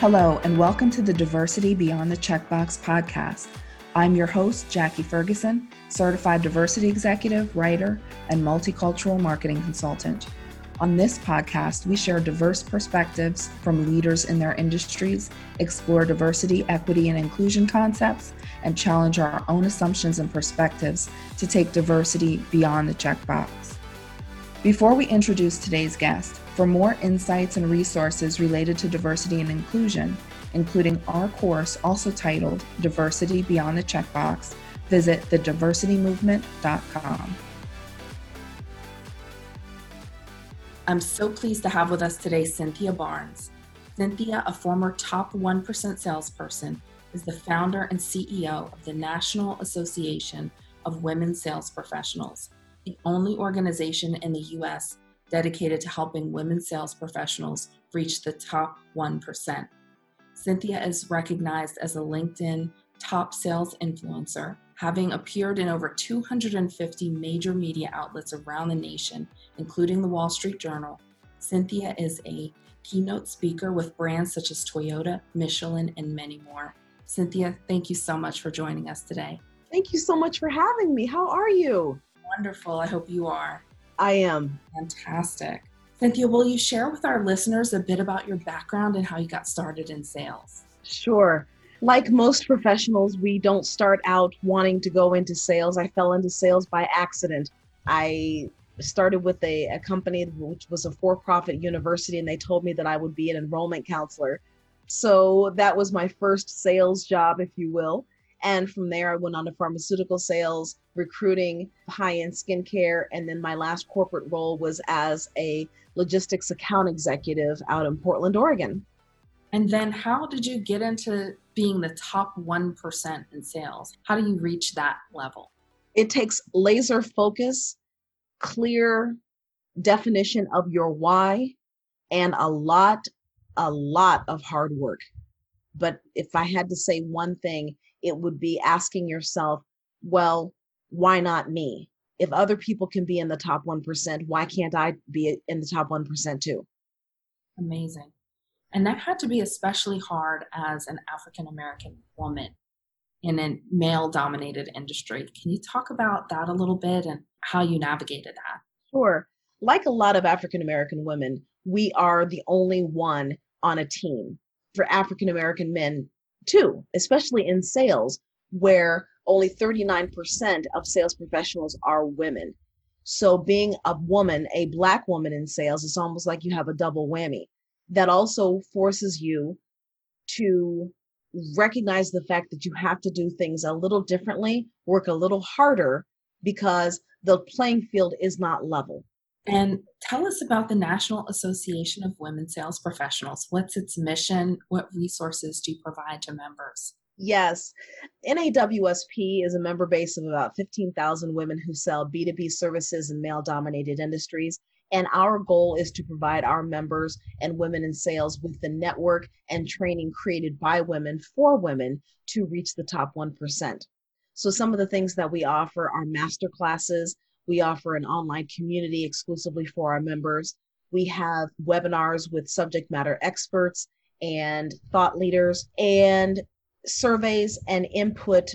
Hello, and welcome to the Diversity Beyond the Checkbox podcast. I'm your host, Jackie Ferguson, certified diversity executive, writer, and multicultural marketing consultant. On this podcast, we share diverse perspectives from leaders in their industries, explore diversity, equity, and inclusion concepts, and challenge our own assumptions and perspectives to take diversity beyond the checkbox. Before we introduce today's guest, for more insights and resources related to diversity and inclusion, including our course also titled Diversity Beyond the Checkbox, visit thediversitymovement.com. I'm so pleased to have with us today Cynthia Barnes. Cynthia, a former top 1% salesperson, is the founder and CEO of the National Association of Women Sales Professionals, the only organization in the US dedicated to helping women sales professionals reach the top 1%. Cynthia is recognized as a LinkedIn top sales influencer, having appeared in over 250 major media outlets around the nation, including the Wall Street Journal. Cynthia is a keynote speaker with brands such as Toyota, Michelin, and many more. Cynthia, thank you so much for joining us today. Thank you so much for having me. How are you? Wonderful. I hope you are. I am. Fantastic. Cynthia, will you share with our listeners a bit about your background and how you got started in sales? Sure. Like most professionals, we don't start out wanting to go into sales. I fell into sales by accident. I started with a, a company which was a for profit university, and they told me that I would be an enrollment counselor. So that was my first sales job, if you will. And from there, I went on to pharmaceutical sales, recruiting, high end skincare. And then my last corporate role was as a logistics account executive out in Portland, Oregon. And then, how did you get into being the top 1% in sales? How do you reach that level? It takes laser focus, clear definition of your why, and a lot, a lot of hard work. But if I had to say one thing, it would be asking yourself, well, why not me? If other people can be in the top 1%, why can't I be in the top 1% too? Amazing. And that had to be especially hard as an African American woman in a male dominated industry. Can you talk about that a little bit and how you navigated that? Sure. Like a lot of African American women, we are the only one on a team. For African American men, too, especially in sales, where only 39% of sales professionals are women. So, being a woman, a Black woman in sales, it's almost like you have a double whammy. That also forces you to recognize the fact that you have to do things a little differently, work a little harder, because the playing field is not level. And tell us about the National Association of Women Sales Professionals. What's its mission? What resources do you provide to members? Yes. NAWSP is a member base of about 15,000 women who sell B2B services in male dominated industries. And our goal is to provide our members and women in sales with the network and training created by women for women to reach the top 1%. So, some of the things that we offer are master classes we offer an online community exclusively for our members. We have webinars with subject matter experts and thought leaders and surveys and input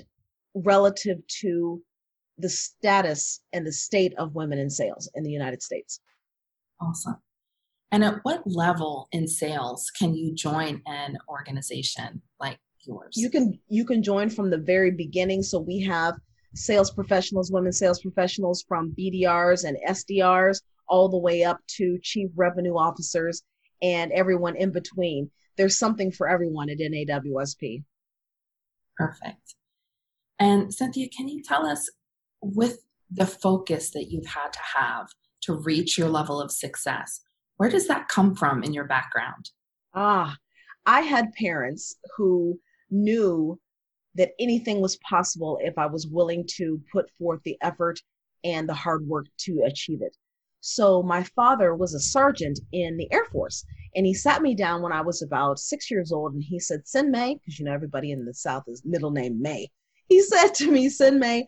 relative to the status and the state of women in sales in the United States. Awesome. And at what level in sales can you join an organization like yours? You can you can join from the very beginning. So we have sales professionals, women sales professionals from BDRs and SDRs, all the way up to chief revenue officers and everyone in between. There's something for everyone at NAWSP. Perfect. And Cynthia, can you tell us with the focus that you've had to have to reach your level of success, where does that come from in your background? Ah, I had parents who knew that anything was possible if I was willing to put forth the effort and the hard work to achieve it. So my father was a sergeant in the Air Force, and he sat me down when I was about six years old, and he said, "Sin May," because you know everybody in the South is middle name May. He said to me, "Sin May,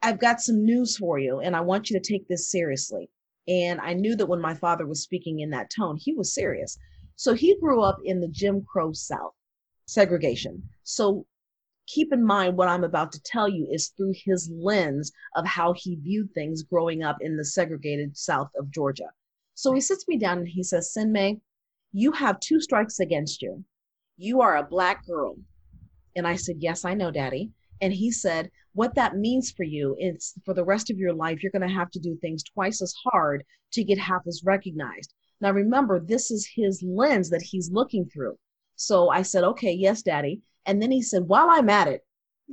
I've got some news for you, and I want you to take this seriously." And I knew that when my father was speaking in that tone, he was serious. So he grew up in the Jim Crow South, segregation. So keep in mind what I'm about to tell you is through his lens of how he viewed things growing up in the segregated South of Georgia. So he sits me down and he says, Sinmay, you have two strikes against you. You are a black girl. And I said, Yes, I know, Daddy. And he said, What that means for you is for the rest of your life, you're going to have to do things twice as hard to get half as recognized. Now, remember, this is his lens that he's looking through. So I said, Okay, yes, Daddy. And then he said, While I'm at it,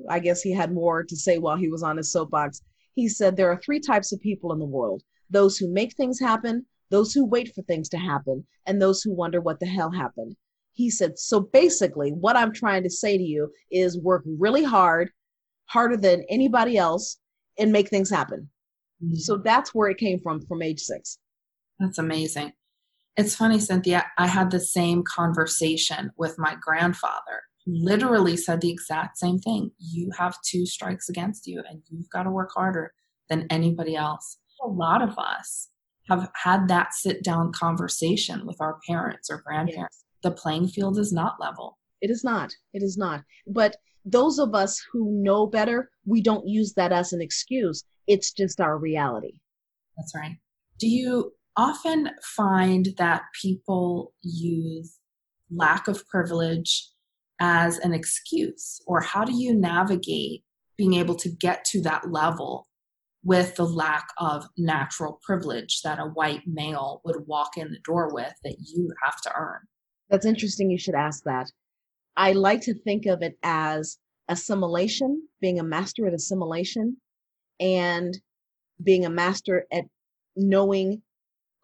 I guess he had more to say while he was on his soapbox. He said, There are three types of people in the world those who make things happen, those who wait for things to happen, and those who wonder what the hell happened. He said, So basically, what I'm trying to say to you is work really hard, harder than anybody else, and make things happen. Mm-hmm. So that's where it came from, from age six. That's amazing. It's funny, Cynthia, I had the same conversation with my grandfather. Literally said the exact same thing. You have two strikes against you, and you've got to work harder than anybody else. A lot of us have had that sit down conversation with our parents or grandparents. Yes. The playing field is not level. It is not. It is not. But those of us who know better, we don't use that as an excuse. It's just our reality. That's right. Do you often find that people use lack of privilege as an excuse? Or how do you navigate being able to get to that level with the lack of natural privilege that a white male would walk in the door with that you have to earn? That's interesting. You should ask that. I like to think of it as assimilation, being a master at assimilation, and being a master at knowing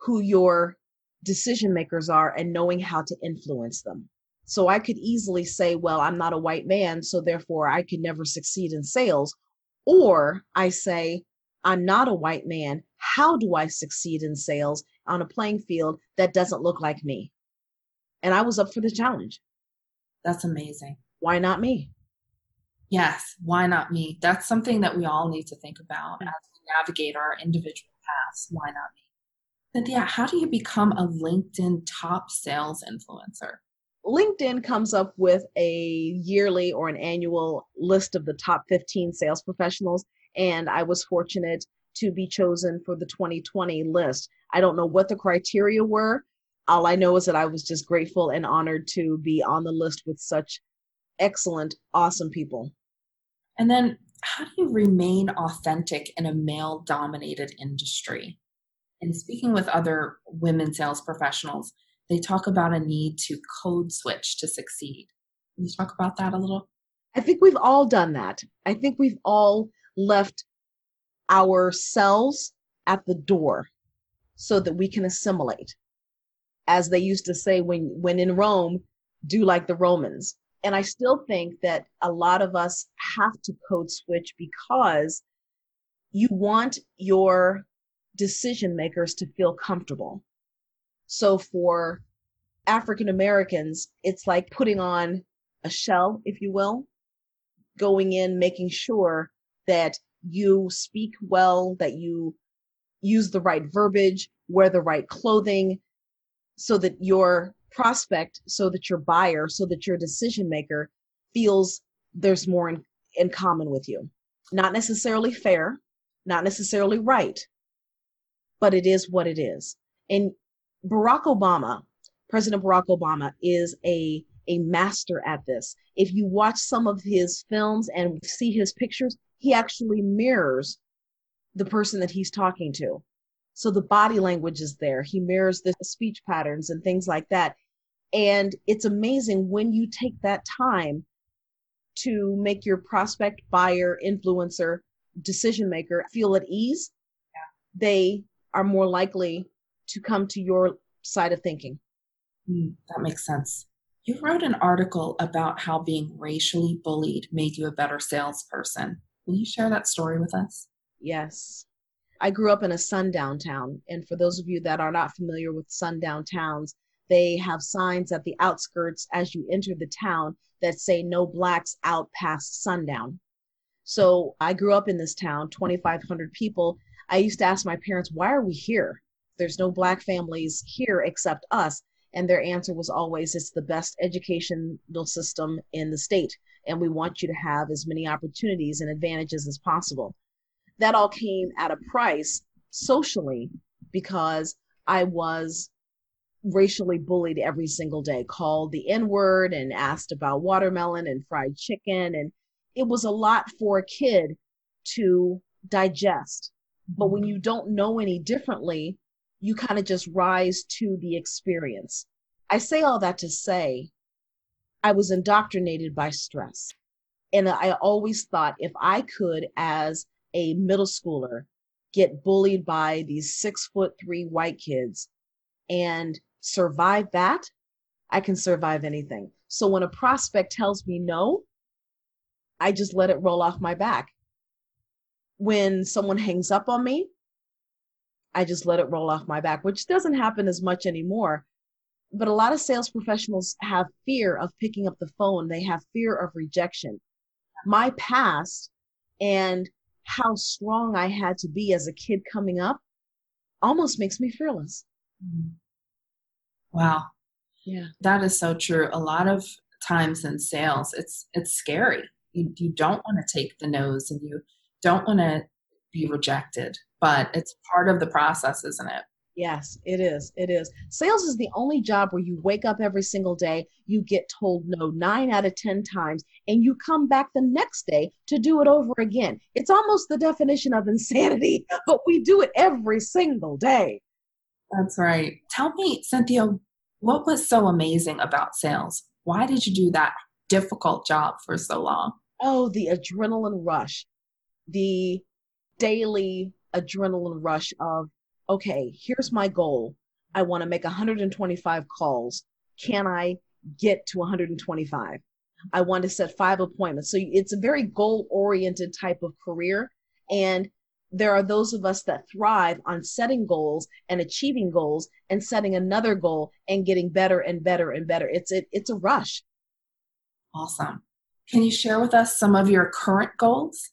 who your decision makers are and knowing how to influence them. So I could easily say, well, I'm not a white man, so therefore I could never succeed in sales. Or I say, I'm not a white man. How do I succeed in sales on a playing field that doesn't look like me? And I was up for the challenge. That's amazing. Why not me? Yes, why not me? That's something that we all need to think about mm. as we navigate our individual paths. Why not me? Cynthia, how do you become a LinkedIn top sales influencer? LinkedIn comes up with a yearly or an annual list of the top 15 sales professionals and I was fortunate to be chosen for the 2020 list. I don't know what the criteria were. All I know is that I was just grateful and honored to be on the list with such excellent, awesome people. And then, how do you remain authentic in a male dominated industry? And speaking with other women sales professionals, they talk about a need to code switch to succeed. Can you talk about that a little? I think we've all done that. I think we've all left ourselves at the door so that we can assimilate. As they used to say when when in Rome, do like the Romans. And I still think that a lot of us have to code switch because you want your decision makers to feel comfortable. So for African Americans, it's like putting on a shell, if you will, going in, making sure that you speak well, that you use the right verbiage, wear the right clothing, so that your prospect, so that your buyer, so that your decision maker feels there's more in, in common with you. Not necessarily fair, not necessarily right, but it is what it is. And Barack Obama, President Barack Obama, is a a master at this. If you watch some of his films and see his pictures, he actually mirrors the person that he's talking to. So the body language is there. He mirrors the speech patterns and things like that. And it's amazing when you take that time to make your prospect, buyer, influencer, decision maker feel at ease, yeah. they are more likely to come to your side of thinking. Mm, that makes sense. You wrote an article about how being racially bullied made you a better salesperson. Will you share that story with us? Yes. I grew up in a sundown town. And for those of you that are not familiar with sundown towns, they have signs at the outskirts as you enter the town that say no blacks out past sundown. So I grew up in this town, 2,500 people. I used to ask my parents, why are we here? There's no black families here except us. And their answer was always, it's the best educational system in the state. And we want you to have as many opportunities and advantages as possible. That all came at a price socially because I was racially bullied every single day, called the N word and asked about watermelon and fried chicken. And it was a lot for a kid to digest. But when mm-hmm. you don't know any differently, you kind of just rise to the experience. I say all that to say I was indoctrinated by stress. And I always thought if I could, as a middle schooler, get bullied by these six foot three white kids and survive that, I can survive anything. So when a prospect tells me no, I just let it roll off my back. When someone hangs up on me, I just let it roll off my back, which doesn't happen as much anymore. But a lot of sales professionals have fear of picking up the phone, they have fear of rejection. My past and how strong I had to be as a kid coming up almost makes me fearless. Wow. Yeah. That is so true. A lot of times in sales, it's it's scary. You you don't want to take the nose and you don't want to be rejected, but it's part of the process, isn't it? Yes, it is. It is. Sales is the only job where you wake up every single day, you get told no nine out of 10 times, and you come back the next day to do it over again. It's almost the definition of insanity, but we do it every single day. That's right. Tell me, Cynthia, what was so amazing about sales? Why did you do that difficult job for so long? Oh, the adrenaline rush, the daily adrenaline rush of okay, here's my goal. I want to make 125 calls. Can I get to 125? I want to set five appointments. So it's a very goal oriented type of career. And there are those of us that thrive on setting goals and achieving goals and setting another goal and getting better and better and better. It's it, it's a rush. Awesome. Can you share with us some of your current goals?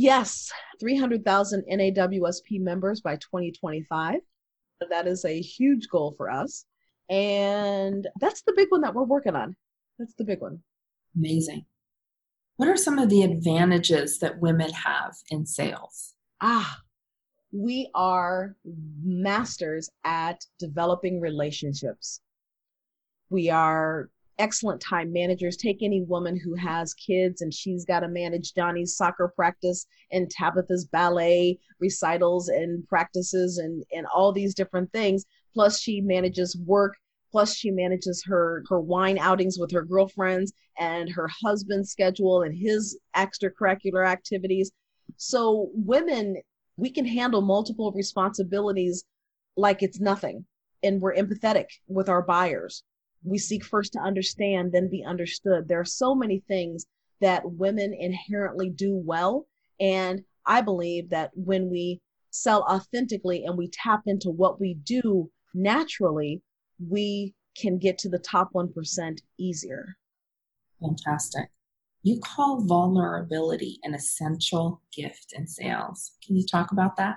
Yes, 300,000 NAWSP members by 2025. That is a huge goal for us. And that's the big one that we're working on. That's the big one. Amazing. What are some of the advantages that women have in sales? Ah, we are masters at developing relationships. We are excellent time managers. Take any woman who has kids and she's got to manage Johnny's soccer practice and Tabitha's ballet recitals and practices and, and all these different things. Plus, she manages work. Plus, she manages her, her wine outings with her girlfriends and her husband's schedule and his extracurricular activities. So, women, we can handle multiple responsibilities like it's nothing. And we're empathetic with our buyers we seek first to understand, then be understood. There are so many things that women inherently do well. And I believe that when we sell authentically and we tap into what we do naturally, we can get to the top 1% easier. Fantastic. You call vulnerability an essential gift in sales. Can you talk about that?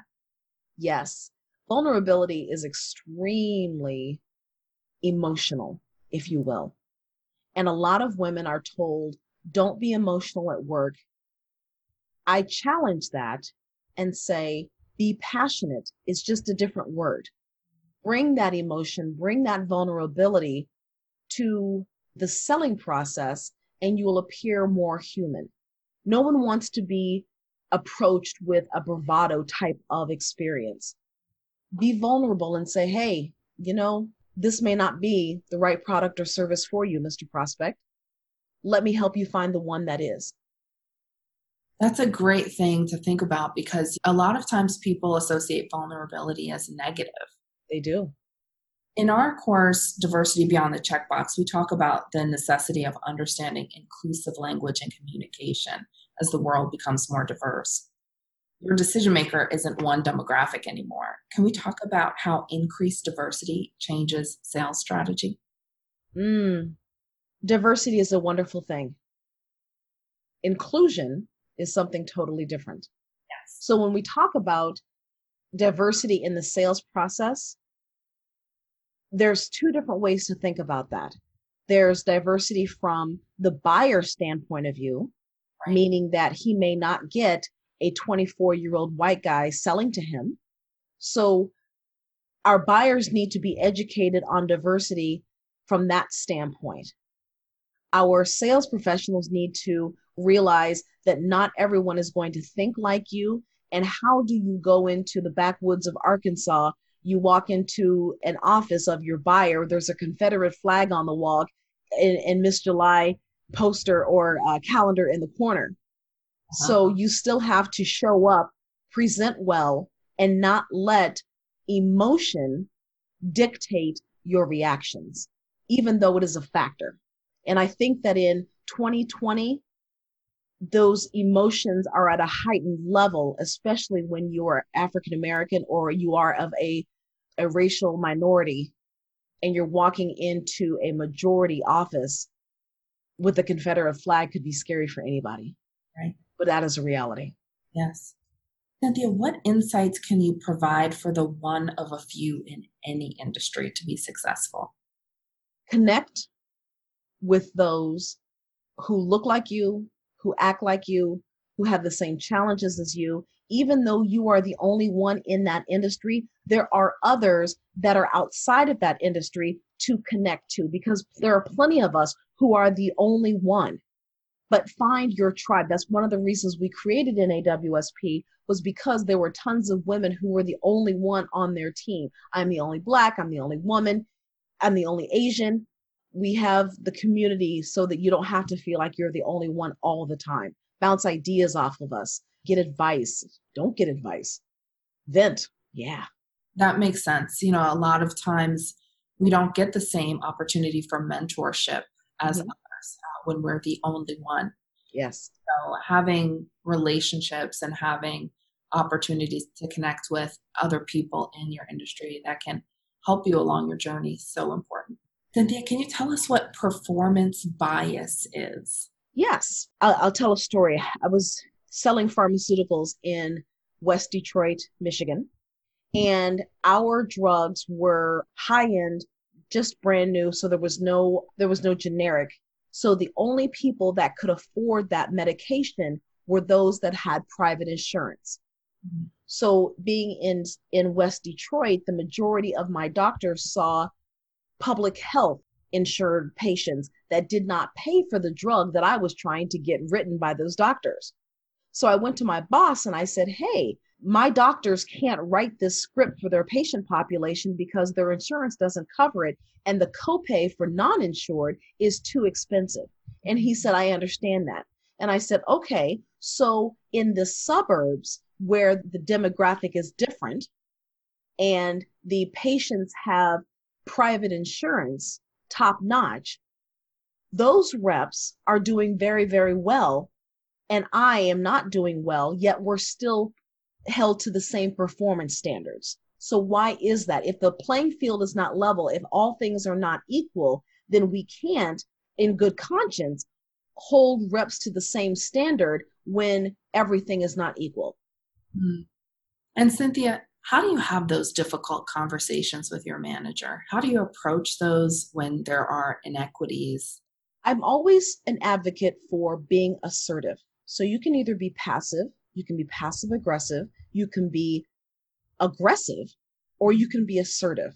Yes. Vulnerability is extremely emotional if you will. And a lot of women are told, don't be emotional at work. I challenge that and say, be passionate is just a different word. Bring that emotion, bring that vulnerability to the selling process, and you will appear more human. No one wants to be approached with a bravado type of experience. Be vulnerable and say, hey, you know, this may not be the right product or service for you, Mr. Prospect. Let me help you find the one that is. That's a great thing to think about because a lot of times people associate vulnerability as negative. They do. In our course, Diversity Beyond the Checkbox, we talk about the necessity of understanding inclusive language and communication as the world becomes more diverse your decision maker isn't one demographic anymore. Can we talk about how increased diversity changes sales strategy? Mm. Diversity is a wonderful thing. Inclusion is something totally different. Yes. So when we talk about diversity in the sales process, there's two different ways to think about that. There's diversity from the buyer standpoint of view, right. meaning that he may not get a 24 year old white guy selling to him. So our buyers need to be educated on diversity from that standpoint. Our sales professionals need to realize that not everyone is going to think like you. And how do you go into the backwoods of Arkansas? You walk into an office of your buyer, there's a Confederate flag on the wall and, and Miss July poster or uh, calendar in the corner. Uh-huh. So you still have to show up, present well, and not let emotion dictate your reactions, even though it is a factor. And I think that in 2020, those emotions are at a heightened level, especially when you are African American or you are of a, a racial minority and you're walking into a majority office with the Confederate flag could be scary for anybody. Right. But that is a reality. Yes. Cynthia, what insights can you provide for the one of a few in any industry to be successful? Connect with those who look like you, who act like you, who have the same challenges as you. Even though you are the only one in that industry, there are others that are outside of that industry to connect to because there are plenty of us who are the only one. But find your tribe. That's one of the reasons we created NAWSP was because there were tons of women who were the only one on their team. I'm the only black, I'm the only woman, I'm the only Asian we have the community so that you don't have to feel like you're the only one all the time. Bounce ideas off of us, get advice. Don't get advice. Vent. Yeah. That makes sense. You know, a lot of times we don't get the same opportunity for mentorship as mm-hmm. Others uh, when we're the only one. Yes. So having relationships and having opportunities to connect with other people in your industry that can help you along your journey is so important. Cynthia, can you tell us what performance bias is? Yes, I'll, I'll tell a story. I was selling pharmaceuticals in West Detroit, Michigan, and our drugs were high end, just brand new, so there was no there was no generic. So the only people that could afford that medication were those that had private insurance. Mm-hmm. So being in in West Detroit, the majority of my doctors saw public health insured patients that did not pay for the drug that I was trying to get written by those doctors. So I went to my boss and I said, Hey, my doctors can't write this script for their patient population because their insurance doesn't cover it. And the copay for non insured is too expensive. And he said, I understand that. And I said, Okay, so in the suburbs where the demographic is different and the patients have private insurance top notch, those reps are doing very, very well. And I am not doing well, yet we're still held to the same performance standards. So, why is that? If the playing field is not level, if all things are not equal, then we can't, in good conscience, hold reps to the same standard when everything is not equal. Mm. And Cynthia, how do you have those difficult conversations with your manager? How do you approach those when there are inequities? I'm always an advocate for being assertive. So you can either be passive, you can be passive aggressive, you can be aggressive, or you can be assertive.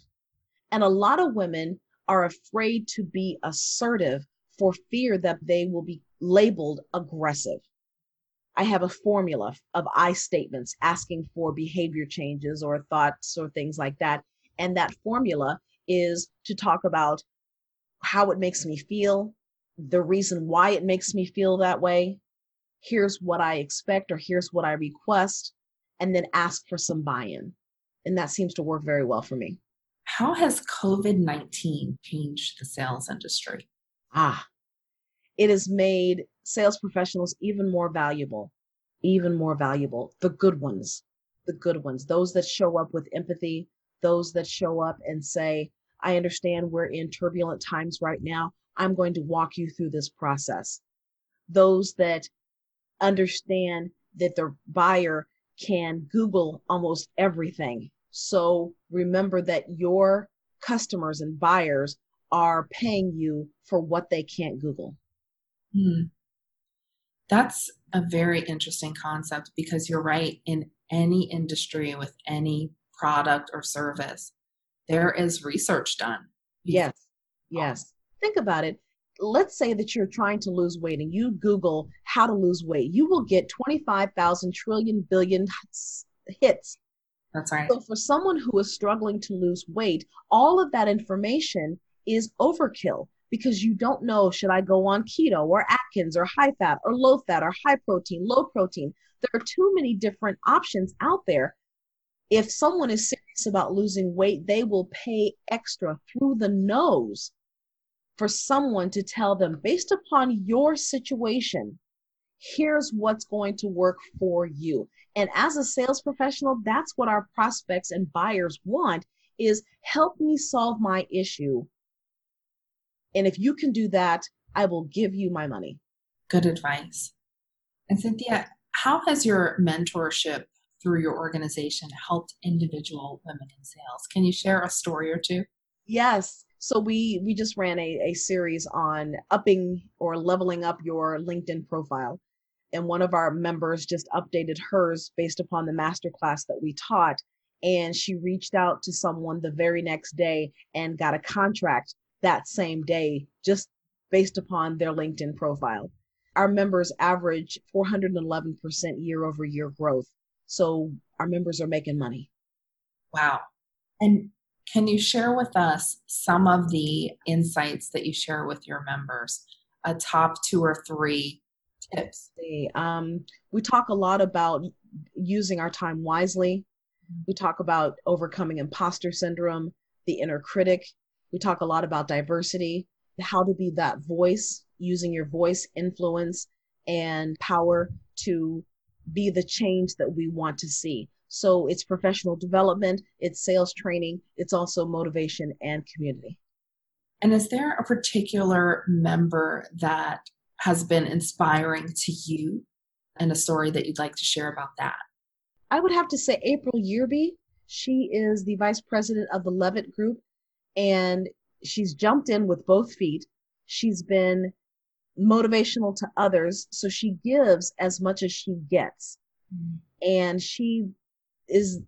And a lot of women are afraid to be assertive for fear that they will be labeled aggressive. I have a formula of I statements asking for behavior changes or thoughts or things like that. And that formula is to talk about how it makes me feel, the reason why it makes me feel that way. Here's what I expect or here's what I request, and then ask for some buy in. And that seems to work very well for me. How has COVID 19 changed the sales industry? Ah, it has made sales professionals even more valuable, even more valuable. The good ones, the good ones, those that show up with empathy, those that show up and say, I understand we're in turbulent times right now. I'm going to walk you through this process. Those that understand that the buyer can Google almost everything. So remember that your customers and buyers are paying you for what they can't Google. Hmm. That's a very interesting concept because you're right. In any industry with any product or service, there is research done. Yes. Yes. Think about it. Let's say that you're trying to lose weight and you Google how to lose weight. You will get 25,000 trillion billion hits. That's right. So, for someone who is struggling to lose weight, all of that information is overkill because you don't know should I go on keto or Atkins or high fat or low fat or high protein, low protein. There are too many different options out there. If someone is serious about losing weight, they will pay extra through the nose for someone to tell them, based upon your situation, here's what's going to work for you. And as a sales professional, that's what our prospects and buyers want is help me solve my issue and if you can do that, I will give you my money. Good advice. And Cynthia, how has your mentorship through your organization helped individual women in sales? Can you share a story or two? Yes. So we we just ran a, a series on upping or leveling up your LinkedIn profile. And one of our members just updated hers based upon the masterclass that we taught. And she reached out to someone the very next day and got a contract that same day just based upon their LinkedIn profile. Our members average 411% year over year growth. So our members are making money. Wow. And can you share with us some of the insights that you share with your members? A top two or three tips. Um, we talk a lot about using our time wisely. We talk about overcoming imposter syndrome, the inner critic, we talk a lot about diversity, how to be that voice, using your voice, influence, and power to be the change that we want to see. So it's professional development, it's sales training, it's also motivation and community. And is there a particular member that has been inspiring to you and a story that you'd like to share about that? I would have to say April Yearby. She is the vice president of the Levitt Group and she's jumped in with both feet. She's been motivational to others. So she gives as much as she gets. Mm-hmm. And she is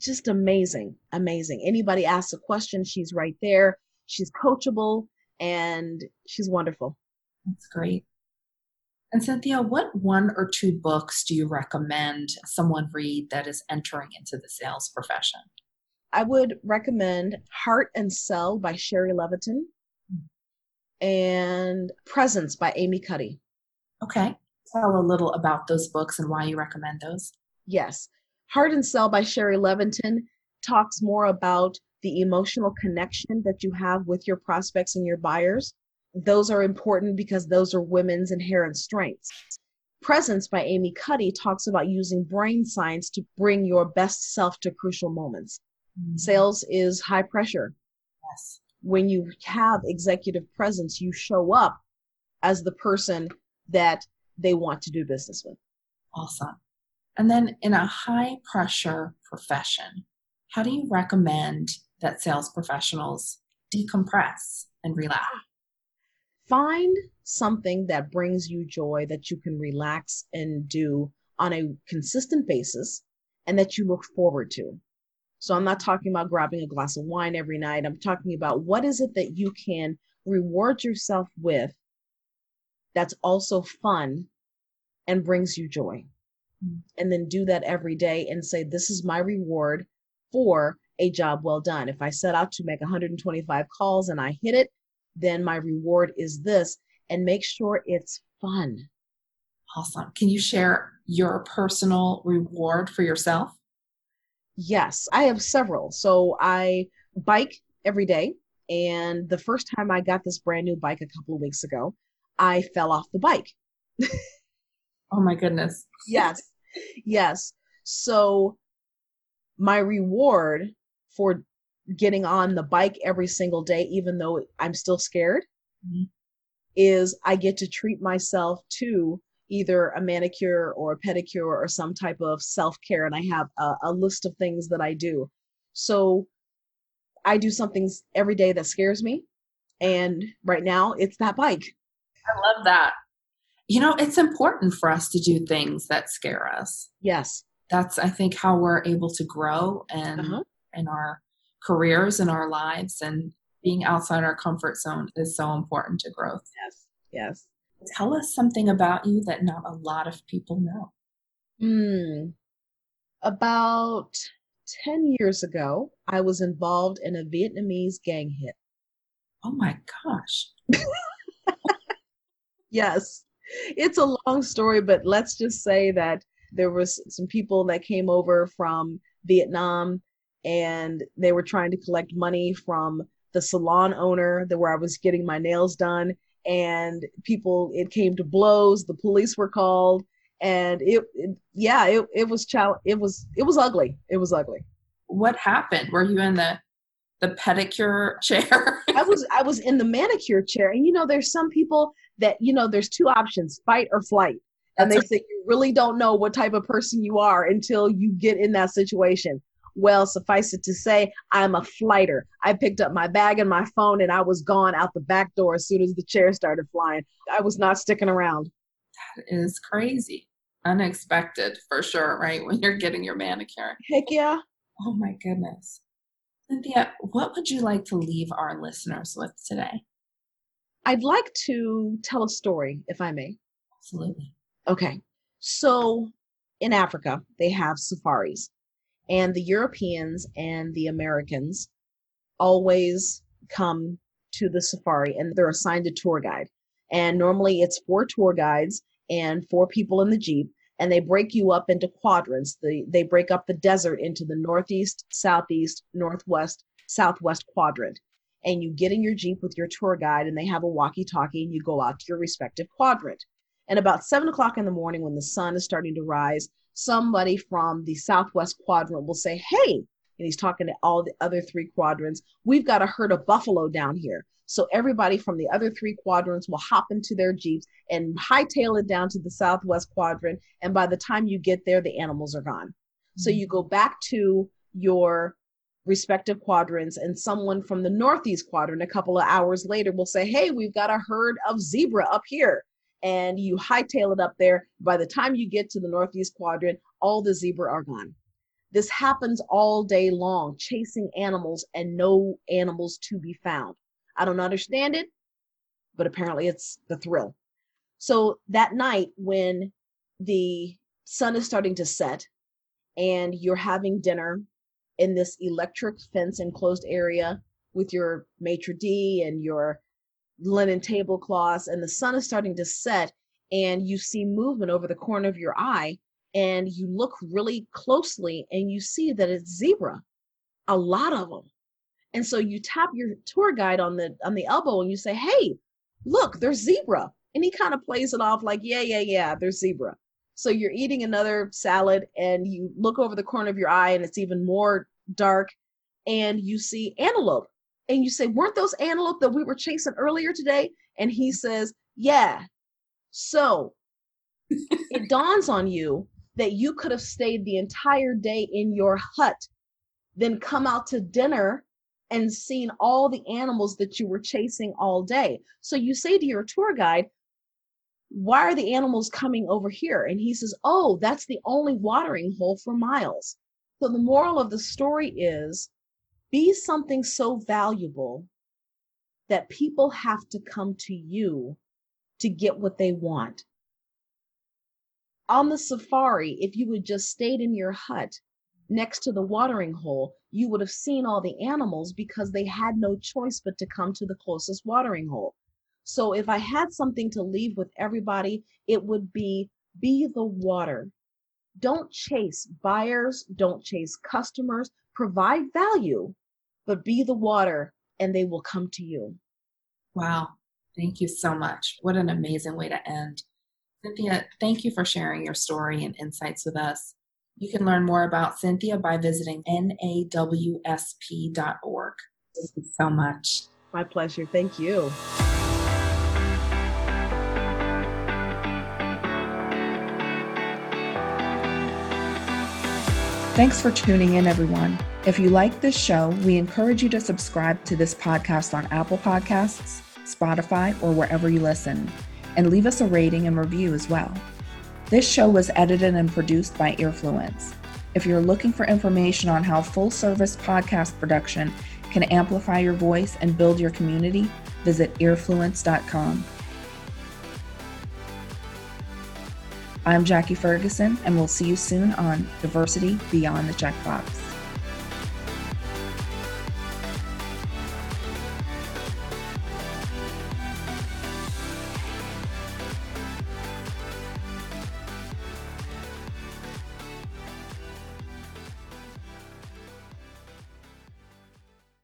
just amazing, amazing. Anybody asks a question, she's right there. She's coachable and she's wonderful. That's great. And Cynthia, what one or two books do you recommend someone read that is entering into the sales profession? I would recommend Heart and Sell by Shari Levitin and Presence by Amy Cuddy. Okay. Tell a little about those books and why you recommend those. Yes. Heart and Sell by Shari Levitin talks more about the emotional connection that you have with your prospects and your buyers. Those are important because those are women's inherent strengths. Presence by Amy Cuddy talks about using brain science to bring your best self to crucial moments. Mm-hmm. Sales is high pressure. Yes. When you have executive presence, you show up as the person that they want to do business with. Awesome. And then in a high pressure profession, how do you recommend that sales professionals decompress and relax? Find something that brings you joy that you can relax and do on a consistent basis and that you look forward to. So I'm not talking about grabbing a glass of wine every night. I'm talking about what is it that you can reward yourself with that's also fun and brings you joy. And then do that every day and say, This is my reward for a job well done. If I set out to make 125 calls and I hit it, then my reward is this. And make sure it's fun. Awesome. Can you share your personal reward for yourself? Yes, I have several. So I bike every day. And the first time I got this brand new bike a couple of weeks ago, I fell off the bike. oh my goodness. yes. Yes. So my reward for getting on the bike every single day, even though I'm still scared, mm-hmm. is I get to treat myself to either a manicure or a pedicure or some type of self care. And I have a, a list of things that I do. So I do something every day that scares me. And right now, it's that bike. I love that. You know, it's important for us to do things that scare us. Yes. That's, I think, how we're able to grow and Uh-huh. in our careers and our lives. And being outside our comfort zone is so important to growth. Yes. Yes. Tell us something about you that not a lot of people know. Hmm. About 10 years ago, I was involved in a Vietnamese gang hit. Oh my gosh. Yes. It's a long story, but let's just say that there was some people that came over from Vietnam and they were trying to collect money from the salon owner that where I was getting my nails done and people it came to blows, the police were called and it, it yeah, it, it was chal- it was it was ugly. It was ugly. What happened? Were you in the the pedicure chair? I was I was in the manicure chair, and you know, there's some people that you know, there's two options: fight or flight. And they That's say you really don't know what type of person you are until you get in that situation. Well, suffice it to say, I'm a flighter. I picked up my bag and my phone, and I was gone out the back door as soon as the chair started flying. I was not sticking around. That is crazy. Unexpected for sure, right? When you're getting your manicure. Heck yeah. Oh my goodness. Cynthia, what would you like to leave our listeners with today? I'd like to tell a story, if I may. Absolutely. Okay. So in Africa, they have safaris, and the Europeans and the Americans always come to the safari and they're assigned a tour guide. And normally it's four tour guides and four people in the Jeep, and they break you up into quadrants. They, they break up the desert into the northeast, southeast, northwest, southwest quadrant. And you get in your Jeep with your tour guide, and they have a walkie talkie, and you go out to your respective quadrant. And about seven o'clock in the morning, when the sun is starting to rise, somebody from the southwest quadrant will say, Hey, and he's talking to all the other three quadrants, we've got a herd of buffalo down here. So everybody from the other three quadrants will hop into their Jeeps and hightail it down to the southwest quadrant. And by the time you get there, the animals are gone. So mm-hmm. you go back to your respective quadrants, and someone from the northeast quadrant a couple of hours later will say, Hey, we've got a herd of zebra up here and you hightail it up there. By the time you get to the northeast quadrant, all the zebra are gone. This happens all day long, chasing animals and no animals to be found. I don't understand it, but apparently it's the thrill. So that night, when the sun is starting to set and you're having dinner in this electric fence enclosed area with your maitre d and your linen tablecloths and the sun is starting to set and you see movement over the corner of your eye and you look really closely and you see that it's zebra a lot of them and so you tap your tour guide on the on the elbow and you say hey look there's zebra and he kind of plays it off like yeah yeah yeah there's zebra so you're eating another salad and you look over the corner of your eye and it's even more dark and you see antelope and you say, weren't those antelope that we were chasing earlier today? And he says, yeah. So it dawns on you that you could have stayed the entire day in your hut, then come out to dinner and seen all the animals that you were chasing all day. So you say to your tour guide, why are the animals coming over here? And he says, oh, that's the only watering hole for miles. So the moral of the story is be something so valuable that people have to come to you to get what they want. On the safari, if you had just stayed in your hut next to the watering hole, you would have seen all the animals because they had no choice but to come to the closest watering hole. So if I had something to leave with everybody, it would be be the water. Don't chase buyers, don't chase customers, provide value, but be the water and they will come to you. Wow. Thank you so much. What an amazing way to end. Cynthia, thank you for sharing your story and insights with us. You can learn more about Cynthia by visiting nawsp.org. Thank you so much. My pleasure. Thank you. Thanks for tuning in, everyone. If you like this show, we encourage you to subscribe to this podcast on Apple Podcasts, Spotify, or wherever you listen, and leave us a rating and review as well. This show was edited and produced by Earfluence. If you're looking for information on how full service podcast production can amplify your voice and build your community, visit earfluence.com. I'm Jackie Ferguson, and we'll see you soon on Diversity Beyond the Checkbox.